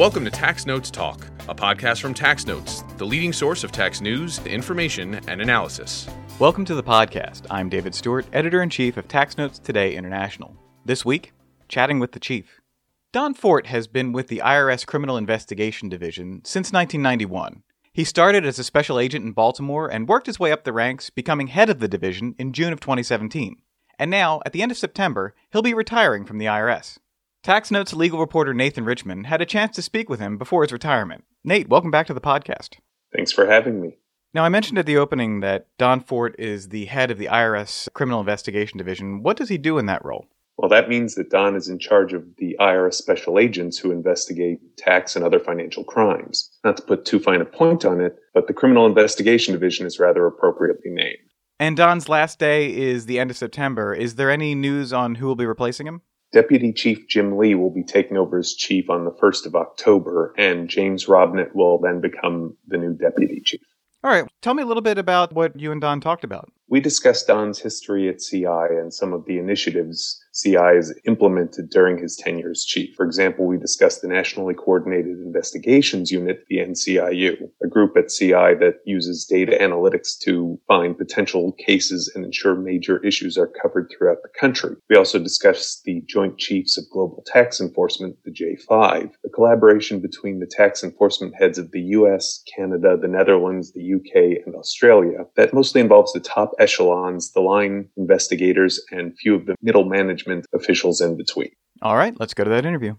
Welcome to Tax Notes Talk, a podcast from Tax Notes, the leading source of tax news, information, and analysis. Welcome to the podcast. I'm David Stewart, editor in chief of Tax Notes Today International. This week, chatting with the chief. Don Fort has been with the IRS Criminal Investigation Division since 1991. He started as a special agent in Baltimore and worked his way up the ranks, becoming head of the division in June of 2017. And now, at the end of September, he'll be retiring from the IRS. Tax Notes legal reporter Nathan Richmond had a chance to speak with him before his retirement. Nate, welcome back to the podcast. Thanks for having me. Now, I mentioned at the opening that Don Fort is the head of the IRS Criminal Investigation Division. What does he do in that role? Well, that means that Don is in charge of the IRS special agents who investigate tax and other financial crimes. Not to put too fine a point on it, but the Criminal Investigation Division is rather appropriately named. And Don's last day is the end of September. Is there any news on who will be replacing him? Deputy Chief Jim Lee will be taking over as chief on the 1st of October, and James Robnett will then become the new deputy chief. All right, tell me a little bit about what you and Don talked about. We discussed Don's history at CI and some of the initiatives CI has implemented during his tenure as chief. For example, we discussed the Nationally Coordinated Investigations Unit, the NCIU, a group at CI that uses data analytics to find potential cases and ensure major issues are covered throughout the country. We also discussed the Joint Chiefs of Global Tax Enforcement, the J5, a collaboration between the tax enforcement heads of the US, Canada, the Netherlands, the UK, and Australia that mostly involves the top echelons, the line investigators, and few of the middle management officials in between. All right, let's go to that interview.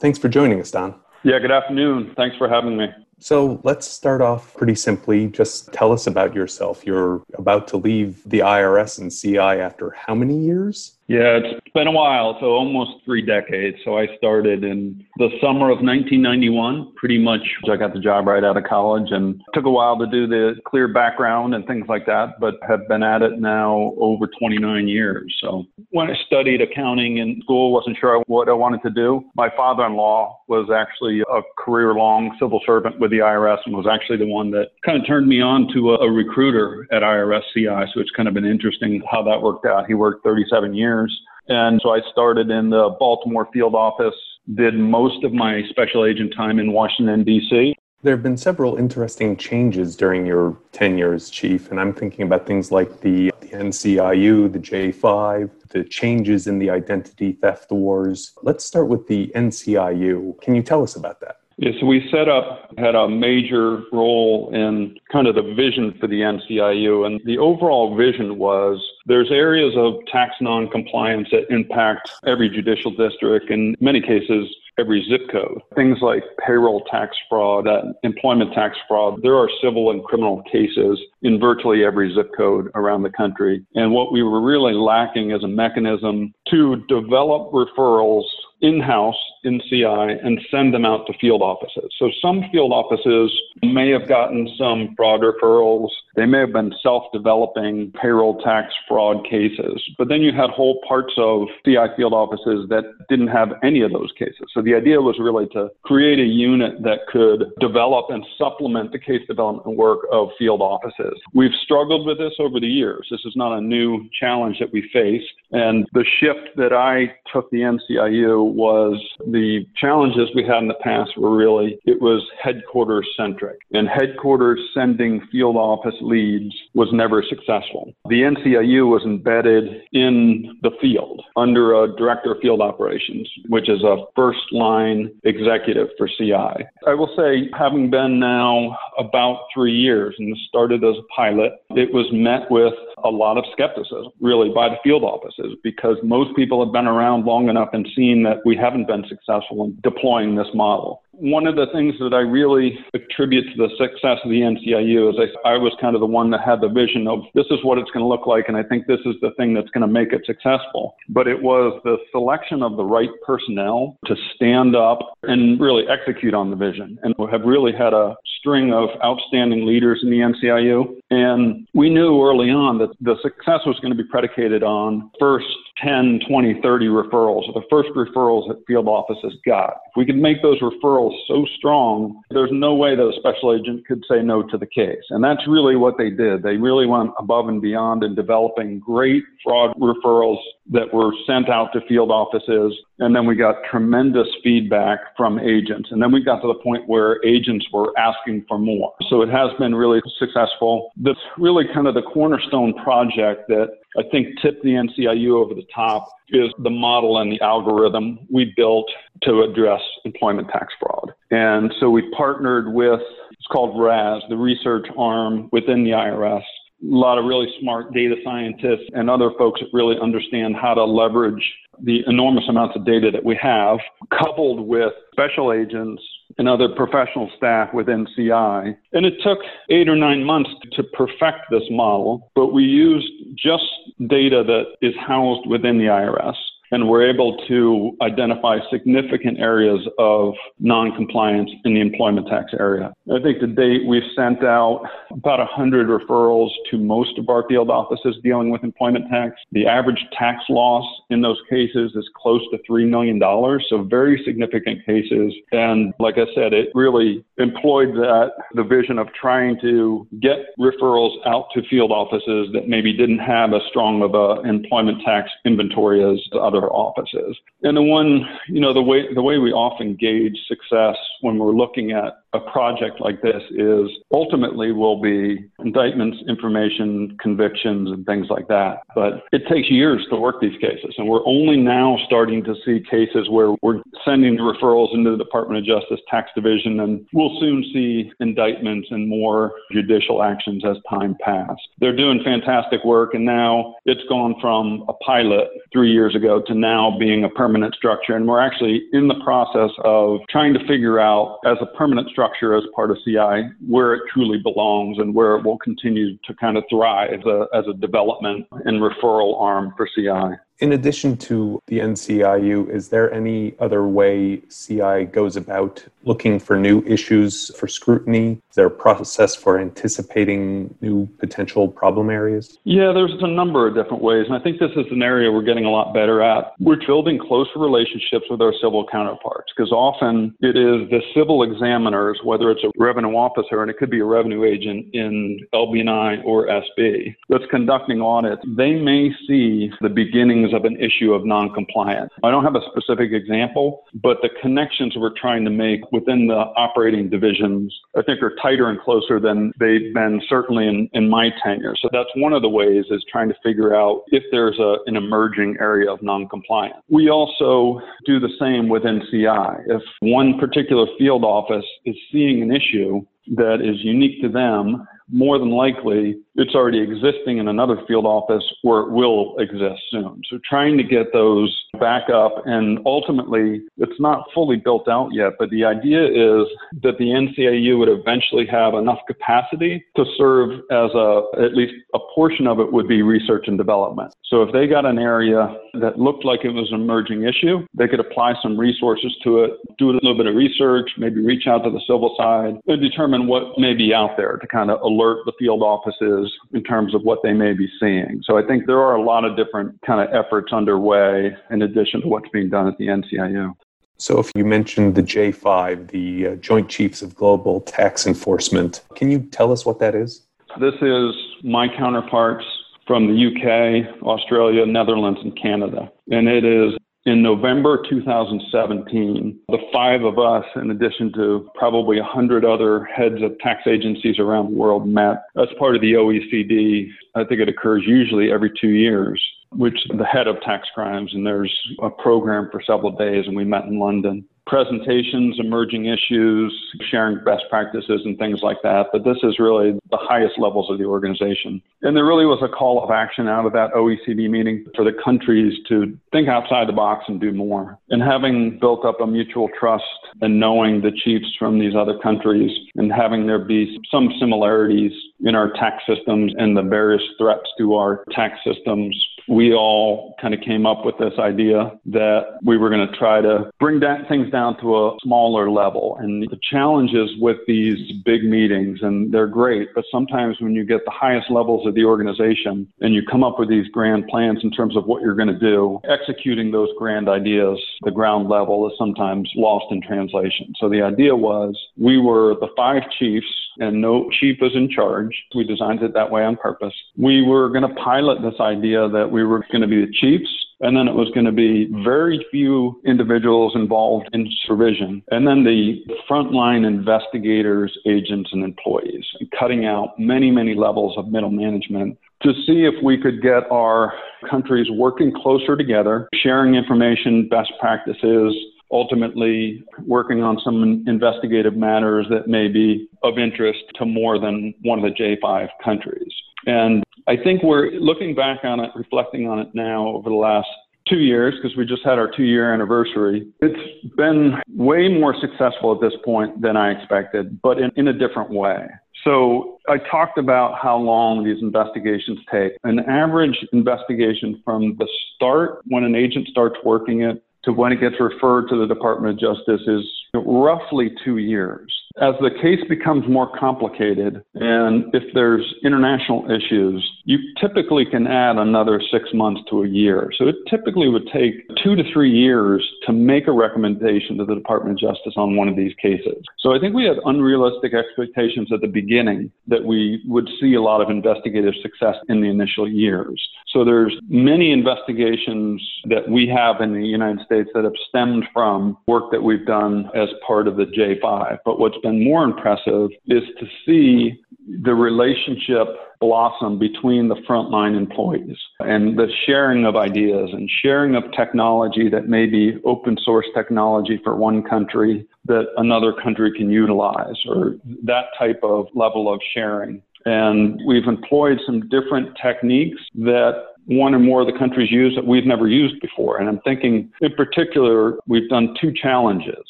Thanks for joining us, Don. Yeah, good afternoon. Thanks for having me. So let's start off pretty simply. Just tell us about yourself. You're about to leave the IRS and CI after how many years? Yeah, it's been a while, so almost three decades. So I started in the summer of 1991. Pretty much, I got the job right out of college and took a while to do the clear background and things like that, but have been at it now over 29 years. So when I studied accounting in school, wasn't sure what I wanted to do. My father-in-law was actually a career-long civil servant with the IRS and was actually the one that kind of turned me on to a, a recruiter at IRS CI. So it's kind of been interesting how that worked out. He worked 37 years years. And so I started in the Baltimore field office, did most of my special agent time in Washington, D.C. There have been several interesting changes during your tenure as chief, and I'm thinking about things like the, the NCIU, the J5, the changes in the identity theft wars. Let's start with the NCIU. Can you tell us about that? Yeah, so we set up, had a major role in kind of the vision for the NCIU. And the overall vision was there's areas of tax non-compliance that impact every judicial district, in many cases, every zip code. Things like payroll tax fraud, uh, employment tax fraud. There are civil and criminal cases in virtually every zip code around the country. And what we were really lacking is a mechanism to develop referrals in-house in CI and send them out to field offices. So some field offices may have gotten some fraud referrals. They may have been self-developing payroll tax fraud cases. But then you had whole parts of CI field offices that didn't have any of those cases. So the idea was really to create a unit that could develop and supplement the case development work of field offices. We've struggled with this over the years. This is not a new challenge that we face. And the shift that I took the NCIU was the challenges we had in the past were really, it was headquarters centric and headquarters sending field office leads was never successful. The NCIU was embedded in the field under a director of field operations, which is a first line executive for CI. I will say, having been now about three years and started as a pilot, it was met with a lot of skepticism, really, by the field offices, because most people have been around long enough and seen that we haven't been successful in deploying this model one of the things that I really attribute to the success of the NCIU is I, I was kind of the one that had the vision of this is what it's going to look like, and I think this is the thing that's going to make it successful. But it was the selection of the right personnel to stand up and really execute on the vision. And we have really had a string of outstanding leaders in the NCIU. And we knew early on that the success was going to be predicated on first 10, 20, 30 referrals, the first referrals that field offices got. If we could make those referrals so strong, there's no way that a special agent could say no to the case. And that's really what they did. They really went above and beyond in developing great fraud referrals that were sent out to field offices. And then we got tremendous feedback from agents. And then we got to the point where agents were asking for more. So it has been really successful. That's really kind of the cornerstone project that I think tipped the NCIU over the top is the model and the algorithm we built to address employment tax fraud. And so we partnered with, it's called RAS, the research arm within the IRS. A lot of really smart data scientists and other folks that really understand how to leverage the enormous amounts of data that we have, coupled with special agents and other professional staff within CI. And it took eight or nine months to perfect this model, but we used just data that is housed within the IRS and we're able to identify significant areas of noncompliance in the employment tax area. I think to date, we've sent out about 100 referrals to most of our field offices dealing with employment tax. The average tax loss in those cases is close to $3 million, so very significant cases. And like I said, it really employed that, the vision of trying to get referrals out to field offices that maybe didn't have as strong of an employment tax inventory as other other offices. And the one, you know, the way the way we often gauge success when we're looking at a project like this is ultimately will be indictments, information, convictions, and things like that. But it takes years to work these cases, and we're only now starting to see cases where we're sending the referrals into the Department of Justice Tax Division, and we'll soon see indictments and more judicial actions as time passes. They're doing fantastic work, and now it's gone from a pilot three years ago to now being a permanent structure. And we're actually in the process of trying to figure out, as a permanent structure, as part of CI, where it truly belongs and where it will continue to kind of thrive as a, as a development and referral arm for CI. In addition to the NCIU, is there any other way CI goes about looking for new issues for scrutiny? Is there a process for anticipating new potential problem areas? Yeah, there's a number of different ways. And I think this is an area we're getting a lot better at. We're building closer relationships with our civil counterparts because often it is the civil examiners, whether it's a revenue officer and it could be a revenue agent in LB&I or SB, that's conducting audits. They may see the beginnings of an issue of noncompliance. I don't have a specific example, but the connections we're trying to make within the operating divisions, I think, are tighter and closer than they've been certainly in, in my tenure. So that's one of the ways is trying to figure out if there's a, an emerging area of noncompliance. We also do the same within CI. If one particular field office is seeing an issue that is unique to them, more than likely it's already existing in another field office or it will exist soon. So trying to get those back up and ultimately it's not fully built out yet, but the idea is that the NCIU would eventually have enough capacity to serve as a, at least a portion of it would be research and development. So if they got an area that looked like it was an emerging issue, they could apply some resources to it, do a little bit of research, maybe reach out to the civil side and determine what may be out there to kind of alert the field offices in terms of what they may be seeing. So I think there are a lot of different kind of efforts underway in addition to what's being done at the NCIU. So, if you mentioned the J5, the uh, Joint Chiefs of Global Tax Enforcement, can you tell us what that is? This is my counterparts from the UK, Australia, Netherlands, and Canada. And it is in November 2017, the five of us, in addition to probably 100 other heads of tax agencies around the world, met as part of the OECD. I think it occurs usually every two years, which the head of tax crimes, and there's a program for several days, and we met in London presentations, emerging issues, sharing best practices and things like that. But this is really the highest levels of the organization. And there really was a call of action out of that OECD meeting for the countries to think outside the box and do more. And having built up a mutual trust and knowing the chiefs from these other countries and having there be some similarities in our tax systems and the various threats to our tax systems we all kind of came up with this idea that we were going to try to bring things down to a smaller level. And the challenges with these big meetings, and they're great, but sometimes when you get the highest levels of the organization and you come up with these grand plans in terms of what you're going to do, executing those grand ideas, the ground level is sometimes lost in translation. So the idea was we were the five chiefs and no chief was in charge. We designed it that way on purpose. We were going to pilot this idea that we were going to be the chiefs and then it was going to be very few individuals involved in supervision. And then the frontline investigators, agents, and employees, cutting out many, many levels of middle management to see if we could get our countries working closer together, sharing information, best practices, ultimately working on some investigative matters that may be of interest to more than one of the J5 countries. And I think we're looking back on it, reflecting on it now over the last two years, because we just had our two year anniversary. It's been way more successful at this point than I expected, but in, in a different way. So I talked about how long these investigations take. An average investigation from the start, when an agent starts working it, to when it gets referred to the Department of Justice is roughly two years. As the case becomes more complicated and if there's international issues, you typically can add another six months to a year. So it typically would take two to three years to make a recommendation to the Department of Justice on one of these cases. So I think we had unrealistic expectations at the beginning that we would see a lot of investigative success in the initial years. So there's many investigations that we have in the United States that have stemmed from work that we've done as part of the J5. But what's been more impressive is to see the relationship blossom between the frontline employees and the sharing of ideas and sharing of technology that may be open source technology for one country that another country can utilize or that type of level of sharing. And we've employed some different techniques that one or more of the countries use that we've never used before. And I'm thinking, in particular, we've done two challenges.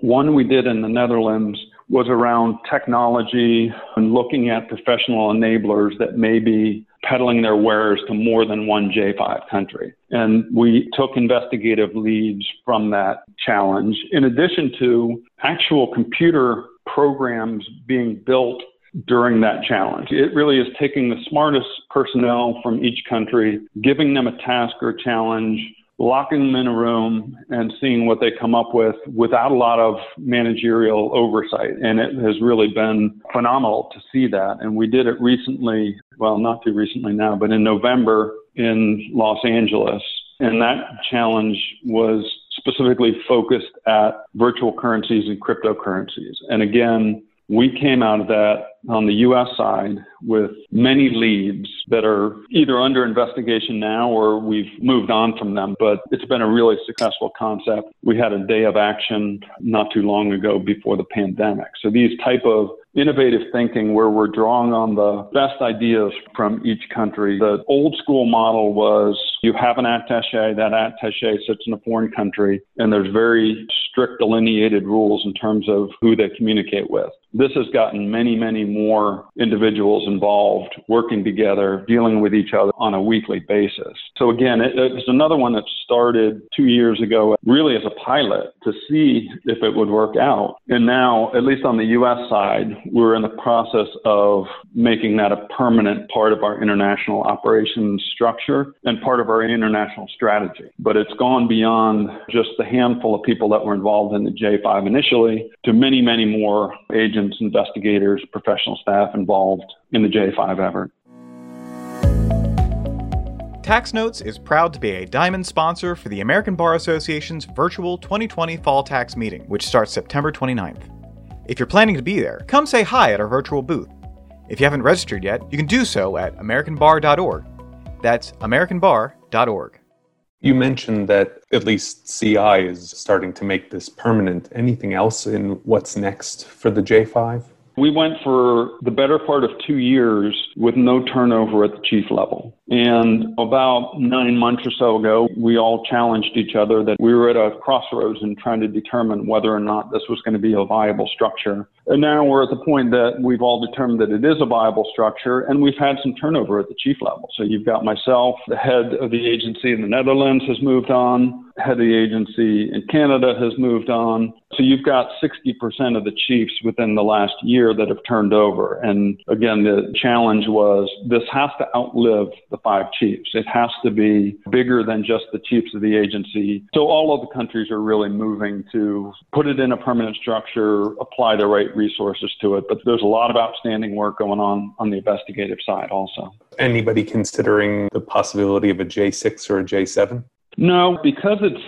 One we did in the Netherlands was around technology and looking at professional enablers that may be peddling their wares to more than one J5 country. And we took investigative leads from that challenge, in addition to actual computer programs being built during that challenge. It really is taking the smartest personnel from each country, giving them a task or challenge, locking them in a room and seeing what they come up with without a lot of managerial oversight. And it has really been phenomenal to see that. And we did it recently, well, not too recently now, but in November in Los Angeles. And that challenge was specifically focused at virtual currencies and cryptocurrencies. And again, we came out of that on the US side with many leads that are either under investigation now or we've moved on from them, but it's been a really successful concept. We had a day of action not too long ago before the pandemic. So these type of innovative thinking where we're drawing on the best ideas from each country. The old school model was you have an attache, that attache sits in a foreign country, and there's very strict delineated rules in terms of who they communicate with. This has gotten many, many more individuals involved working together, dealing with each other on a weekly basis. So again, it, it's another one that started two years ago, really as a pilot to see if it would work out. And now, at least on the U.S. side, we're in the process of making that a permanent part of our international operations structure and part of our international strategy. But it's gone beyond just the handful of people that were involved in the J5 initially to many, many more agents investigators, professional staff involved in the J5 effort. Tax Notes is proud to be a diamond sponsor for the American Bar Association's virtual 2020 Fall Tax Meeting, which starts September 29th. If you're planning to be there, come say hi at our virtual booth. If you haven't registered yet, you can do so at AmericanBar.org. That's AmericanBar.org. You mentioned that at least CI is starting to make this permanent. Anything else in what's next for the J5? We went for the better part of two years with no turnover at the chief level. And about nine months or so ago, we all challenged each other that we were at a crossroads in trying to determine whether or not this was going to be a viable structure. And now we're at the point that we've all determined that it is a viable structure, and we've had some turnover at the chief level. So you've got myself, the head of the agency in the Netherlands has moved on, head of the agency in Canada has moved on. So you've got 60% of the chiefs within the last year that have turned over. And again, the challenge was this has to outlive the five chiefs. It has to be bigger than just the chiefs of the agency. So all of the countries are really moving to put it in a permanent structure, apply the right resources to it. But there's a lot of outstanding work going on on the investigative side also. Anybody considering the possibility of a J6 or a J7? No, because it's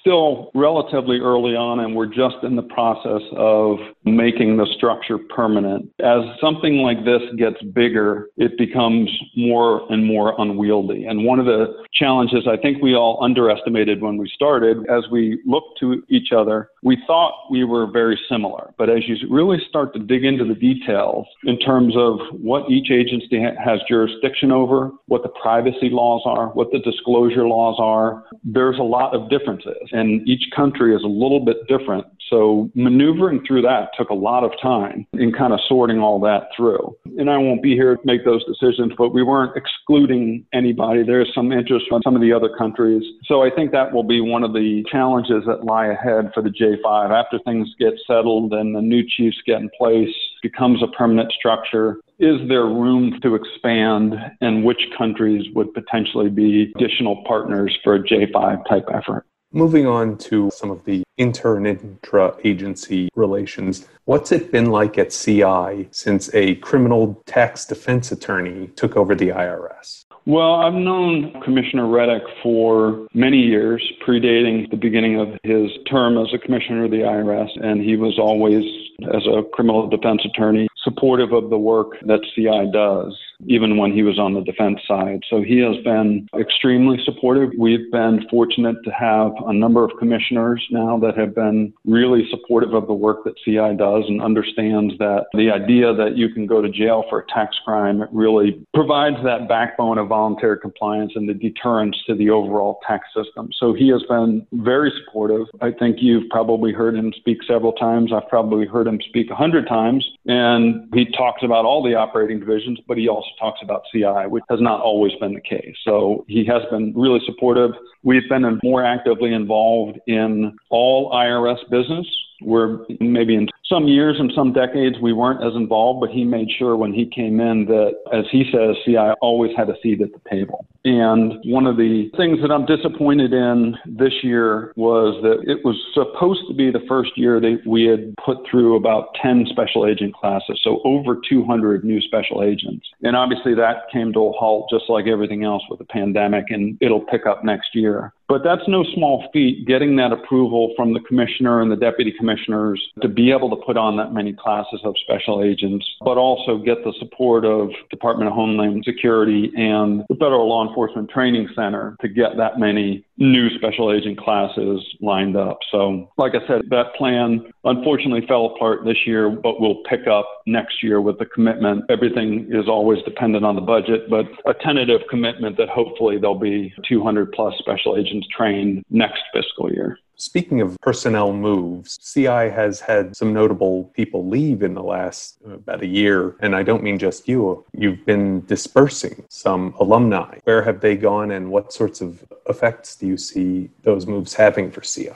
still relatively early on and we're just in the process of making the structure permanent. As something like this gets bigger, it becomes more and more unwieldy. And one of the challenges I think we all underestimated when we started, as we looked to each other, we thought we were very similar. But as you really start to dig into the details in terms of what each agency has jurisdiction over, what the privacy laws are, what the disclosure laws are, there's a lot of differences and each country is a little bit different. So maneuvering through that took a lot of time in kind of sorting all that through. And I won't be here to make those decisions, but we weren't excluding anybody. There's some interest from some of the other countries. So I think that will be one of the challenges that lie ahead for the J5 after things get settled and the new chiefs get in place becomes a permanent structure is there room to expand and which countries would potentially be additional partners for a J5 type effort? Moving on to some of the inter and intra agency relations, what's it been like at CI since a criminal tax defense attorney took over the IRS? Well, I've known Commissioner Rettig for many years, predating the beginning of his term as a commissioner of the IRS, and he was always, as a criminal defense attorney, supportive of the work that CI does even when he was on the defense side. So he has been extremely supportive. We've been fortunate to have a number of commissioners now that have been really supportive of the work that CI does and understands that the idea that you can go to jail for a tax crime really provides that backbone of voluntary compliance and the deterrence to the overall tax system. So he has been very supportive. I think you've probably heard him speak several times. I've probably heard him speak a hundred times. And he talks about all the operating divisions, but he also talks about CI, which has not always been the case. So he has been really supportive. We've been more actively involved in all IRS business. We're maybe in some years and some decades we weren't as involved, but he made sure when he came in that, as he says, CI always had a seat at the table. And one of the things that I'm disappointed in this year was that it was supposed to be the first year that we had put through about 10 special agent classes, so over 200 new special agents. And obviously that came to a halt just like everything else with the pandemic, and it'll pick up next year. But that's no small feat, getting that approval from the commissioner and the deputy commissioners to be able to put on that many classes of special agents, but also get the support of Department of Homeland Security and the Federal Law Enforcement Training Center to get that many new special agent classes lined up. So, like I said, that plan unfortunately fell apart this year, but we'll pick up next year with the commitment. Everything is always dependent on the budget, but a tentative commitment that hopefully there'll be 200 plus special agents trained next fiscal year. Speaking of personnel moves, CI has had some notable people leave in the last uh, about a year. And I don't mean just you. You've been dispersing some alumni. Where have they gone and what sorts of effects do you see those moves having for CI?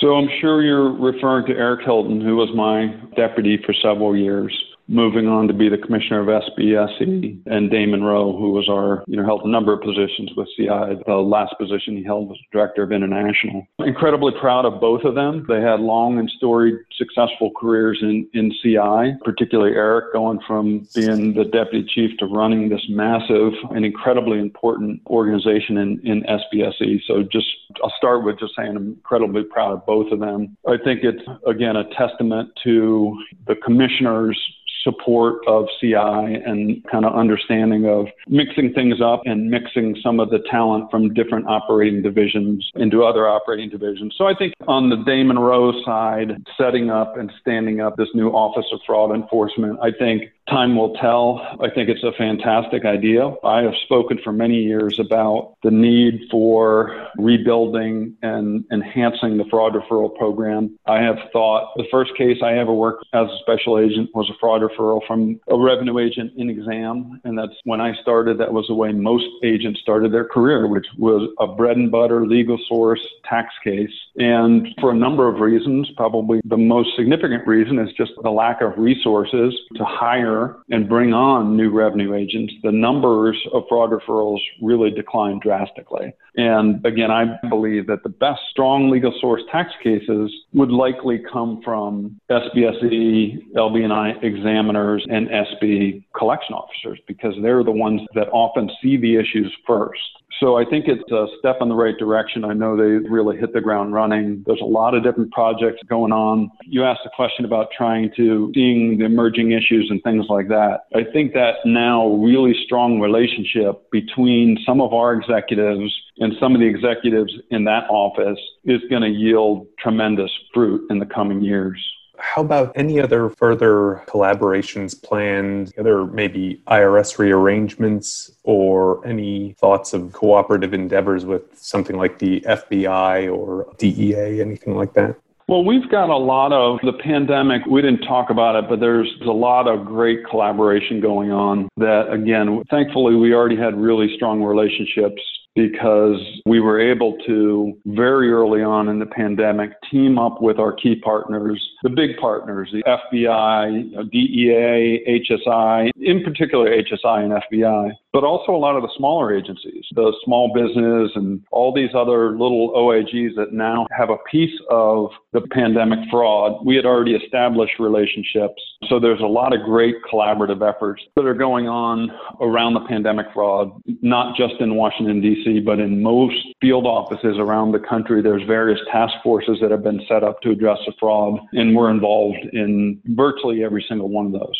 So I'm sure you're referring to Eric Hylton, who was my deputy for several years moving on to be the commissioner of SBSE, and Damon Rowe, who was our, you know, held a number of positions with CI. The last position he held was director of international. Incredibly proud of both of them. They had long and storied, successful careers in, in CI, particularly Eric going from being the deputy chief to running this massive and incredibly important organization in, in SBSE. So just, I'll start with just saying I'm incredibly proud of both of them. I think it's, again, a testament to the commissioners support of CI and kind of understanding of mixing things up and mixing some of the talent from different operating divisions into other operating divisions. So I think on the Damon Rowe side, setting up and standing up this new Office of Fraud Enforcement, I think time will tell. I think it's a fantastic idea. I have spoken for many years about the need for rebuilding and enhancing the fraud referral program. I have thought the first case I ever worked as a special agent was a fraud referral from a revenue agent in exam. And that's when I started, that was the way most agents started their career, which was a bread and butter legal source tax case. And for a number of reasons, probably the most significant reason is just the lack of resources to hire and bring on new revenue agents. The numbers of fraud referrals really declined drastically. And again, I believe that the best strong legal source tax cases would likely come from SBSE, LB&I examiners, and SB collection officers because they're the ones that often see the issues first. So I think it's a step in the right direction. I know they really hit the ground running. There's a lot of different projects going on. You asked a question about trying to seeing the emerging issues and things like that. I think that now really strong relationship between some of our executives and some of the executives in that office is going to yield tremendous fruit in the coming years. How about any other further collaborations planned, other maybe IRS rearrangements or any thoughts of cooperative endeavors with something like the FBI or DEA, anything like that? Well, we've got a lot of the pandemic. We didn't talk about it, but there's a lot of great collaboration going on that, again, thankfully, we already had really strong relationships because we were able to very early on in the pandemic team up with our key partners, the big partners, the FBI, DEA, HSI, in particular HSI and FBI, but also a lot of the smaller agencies, the small business and all these other little OIGs that now have a piece of the pandemic fraud. We had already established relationships. So there's a lot of great collaborative efforts that are going on around the pandemic fraud, not just in Washington, D.C., but in most field offices around the country. There's various task forces that have been set up to address the fraud, and we're involved in virtually every single one of those.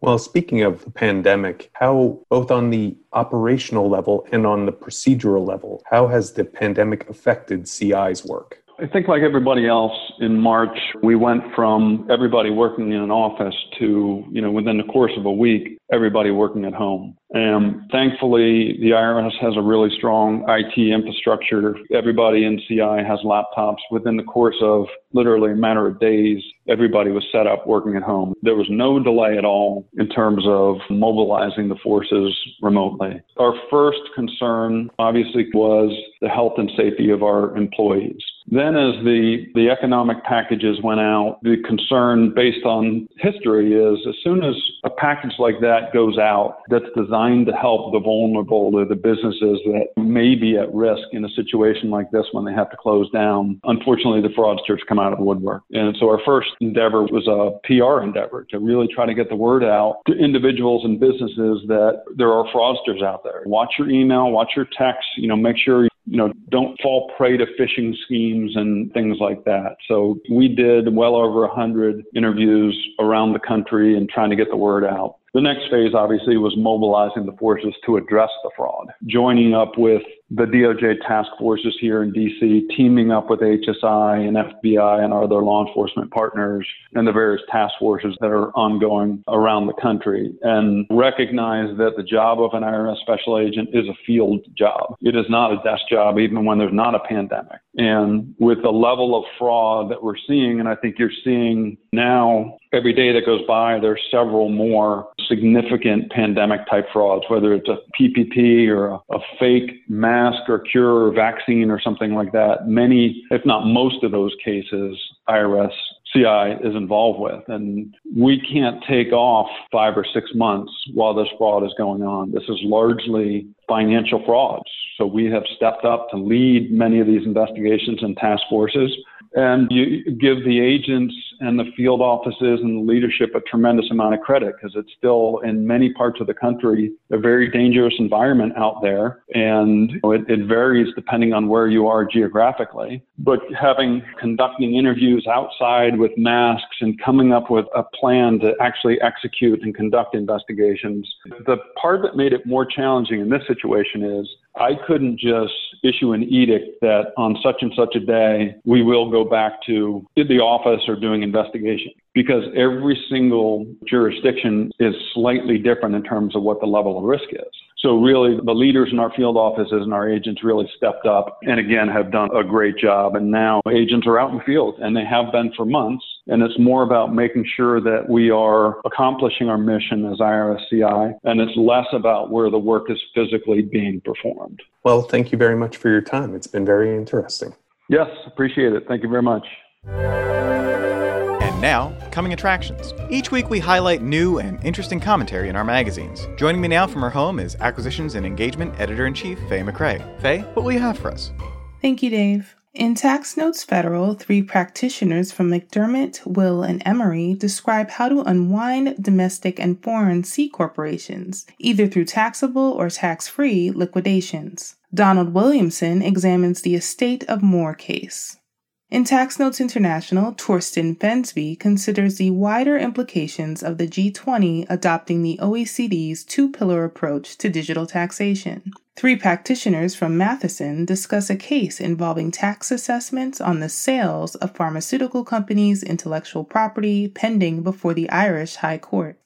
Well, speaking of the pandemic, how, both on the operational level and on the procedural level, how has the pandemic affected CI's work? I think, like everybody else, in March, we went from everybody working in an office to, you know, within the course of a week, everybody working at home. And thankfully, the IRS has a really strong IT infrastructure. Everybody in CI has laptops. Within the course of literally a matter of days, everybody was set up working at home. There was no delay at all in terms of mobilizing the forces remotely. Our first concern, obviously, was the health and safety of our employees. Then, as the, the economic packages went out, the concern based on history is as soon as a package like that goes out that's designed to help the vulnerable or the businesses that may be at risk in a situation like this when they have to close down, unfortunately, the fraudsters come out of the woodwork. And so our first endeavor was a PR endeavor to really try to get the word out to individuals and businesses that there are fraudsters out there. Watch your email, watch your text, you know, make sure you know, don't fall prey to phishing schemes and things like that. So we did well over 100 interviews around the country and trying to get the word out. The next phase, obviously, was mobilizing the forces to address the fraud, joining up with the DOJ task forces here in DC, teaming up with HSI and FBI and our other law enforcement partners and the various task forces that are ongoing around the country and recognize that the job of an IRS special agent is a field job. It is not a desk job, even when there's not a pandemic. And with the level of fraud that we're seeing, and I think you're seeing now every day that goes by, there's several more significant pandemic type frauds, whether it's a PPP or a, a fake mask mask or cure or vaccine or something like that, many, if not most of those cases, IRS CI is involved with. And we can't take off five or six months while this fraud is going on. This is largely financial frauds. So we have stepped up to lead many of these investigations and task forces. And you give the agents and the field offices and the leadership a tremendous amount of credit because it's still in many parts of the country a very dangerous environment out there. And you know, it, it varies depending on where you are geographically. But having conducting interviews outside with masks and coming up with a plan to actually execute and conduct investigations, the part that made it more challenging in this situation is I couldn't just issue an edict that on such and such a day we will go back to did the office or doing investigation because every single jurisdiction is slightly different in terms of what the level of risk is. So really the leaders in our field offices and our agents really stepped up and again have done a great job. And now agents are out in the field and they have been for months. And it's more about making sure that we are accomplishing our mission as IRSCI and it's less about where the work is physically being performed. Well, thank you very much for your time. It's been very interesting. Yes, appreciate it. Thank you very much. And now, coming attractions. Each week we highlight new and interesting commentary in our magazines. Joining me now from her home is Acquisitions and Engagement Editor in Chief, Faye McRae. Faye, what will you have for us? Thank you, Dave. In Tax Notes Federal, three practitioners from McDermott, Will, and Emery describe how to unwind domestic and foreign C corporations, either through taxable or tax free liquidations. Donald Williamson examines the estate of Moore case. In Tax Notes International, Torsten Fensby considers the wider implications of the G20 adopting the OECD's two pillar approach to digital taxation. Three practitioners from Matheson discuss a case involving tax assessments on the sales of pharmaceutical companies' intellectual property pending before the Irish High Court.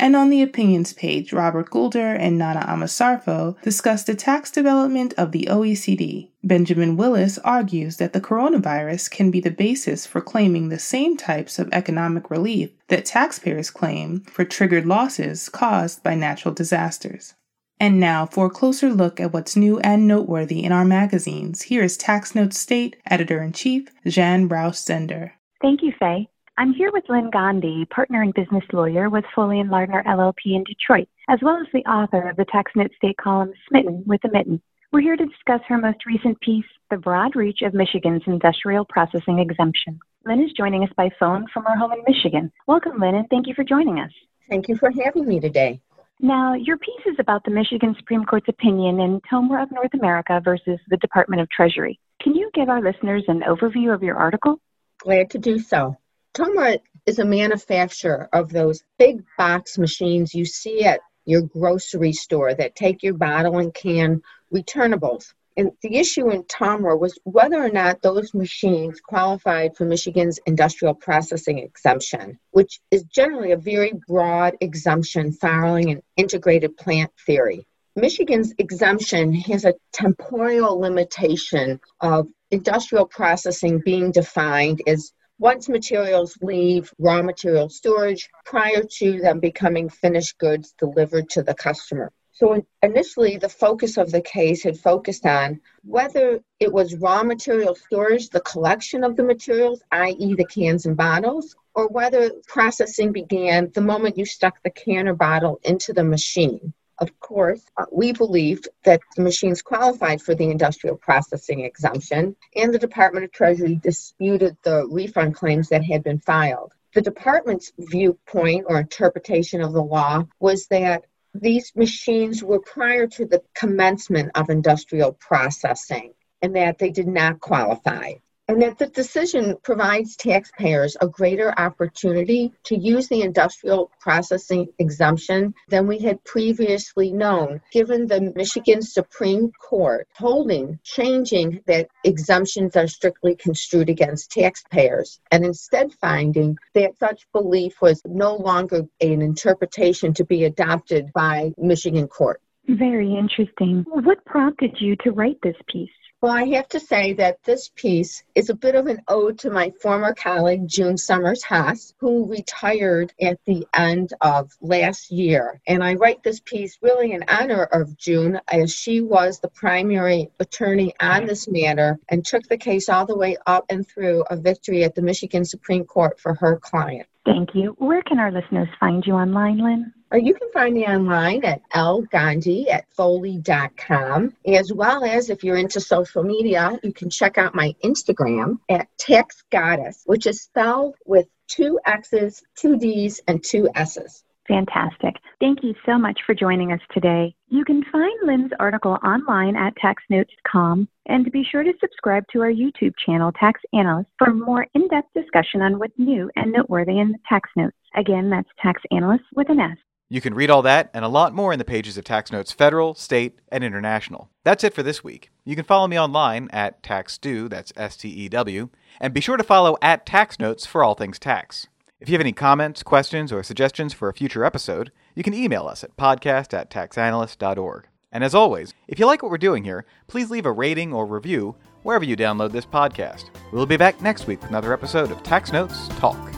And on the opinions page, Robert Goulder and Nana Ama Sarfo discuss the tax development of the OECD. Benjamin Willis argues that the coronavirus can be the basis for claiming the same types of economic relief that taxpayers claim for triggered losses caused by natural disasters. And now, for a closer look at what's new and noteworthy in our magazines, here is Tax Notes State Editor in Chief, Jan Brous Zender. Thank you, Faye. I'm here with Lynn Gandhi, partner and business lawyer with Foley and Lardner LLP in Detroit, as well as the author of the Tax Notes State column Smitten with a Mitten. We're here to discuss her most recent piece, The Broad Reach of Michigan's Industrial Processing Exemption. Lynn is joining us by phone from her home in Michigan. Welcome, Lynn, and thank you for joining us. Thank you for having me today. Now, your piece is about the Michigan Supreme Court's opinion in TOMRA of North America versus the Department of Treasury. Can you give our listeners an overview of your article? Glad to do so. TOMRA is a manufacturer of those big box machines you see at your grocery store that take your bottle and can returnables. And the issue in TOMRA was whether or not those machines qualified for Michigan's industrial processing exemption, which is generally a very broad exemption following an integrated plant theory. Michigan's exemption has a temporal limitation of industrial processing being defined as once materials leave raw material storage prior to them becoming finished goods delivered to the customer. So initially, the focus of the case had focused on whether it was raw material storage, the collection of the materials, i.e., the cans and bottles, or whether processing began the moment you stuck the can or bottle into the machine. Of course, uh, we believed that the machines qualified for the industrial processing exemption, and the Department of Treasury disputed the refund claims that had been filed. The department's viewpoint or interpretation of the law was that these machines were prior to the commencement of industrial processing and that they did not qualify and that the decision provides taxpayers a greater opportunity to use the industrial processing exemption than we had previously known, given the Michigan Supreme Court holding changing that exemptions are strictly construed against taxpayers, and instead finding that such belief was no longer an interpretation to be adopted by Michigan court. Very interesting. What prompted you to write this piece? Well, I have to say that this piece is a bit of an ode to my former colleague, June Summers Haas, who retired at the end of last year. And I write this piece really in honor of June, as she was the primary attorney on this matter and took the case all the way up and through a victory at the Michigan Supreme Court for her client. Thank you. Where can our listeners find you online, Lynn? Or you can find me online at lgandhi at foley.com, as well as if you're into social media, you can check out my Instagram at Tax Goddess, which is spelled with two X's, two D's, and two S's. Fantastic. Thank you so much for joining us today. You can find Lynn's article online at taxnotes.com and be sure to subscribe to our YouTube channel, Tax Analyst, for more in depth discussion on what's new and noteworthy in the tax notes. Again, that's Tax Analyst with an S. You can read all that and a lot more in the pages of Tax Notes Federal, State, and International. That's it for this week. You can follow me online at TaxStew, that's S T E W, and be sure to follow at Tax Notes for all things tax. If you have any comments, questions, or suggestions for a future episode, you can email us at podcast at taxanalyst.org. And as always, if you like what we're doing here, please leave a rating or review wherever you download this podcast. We'll be back next week with another episode of Tax Notes Talk.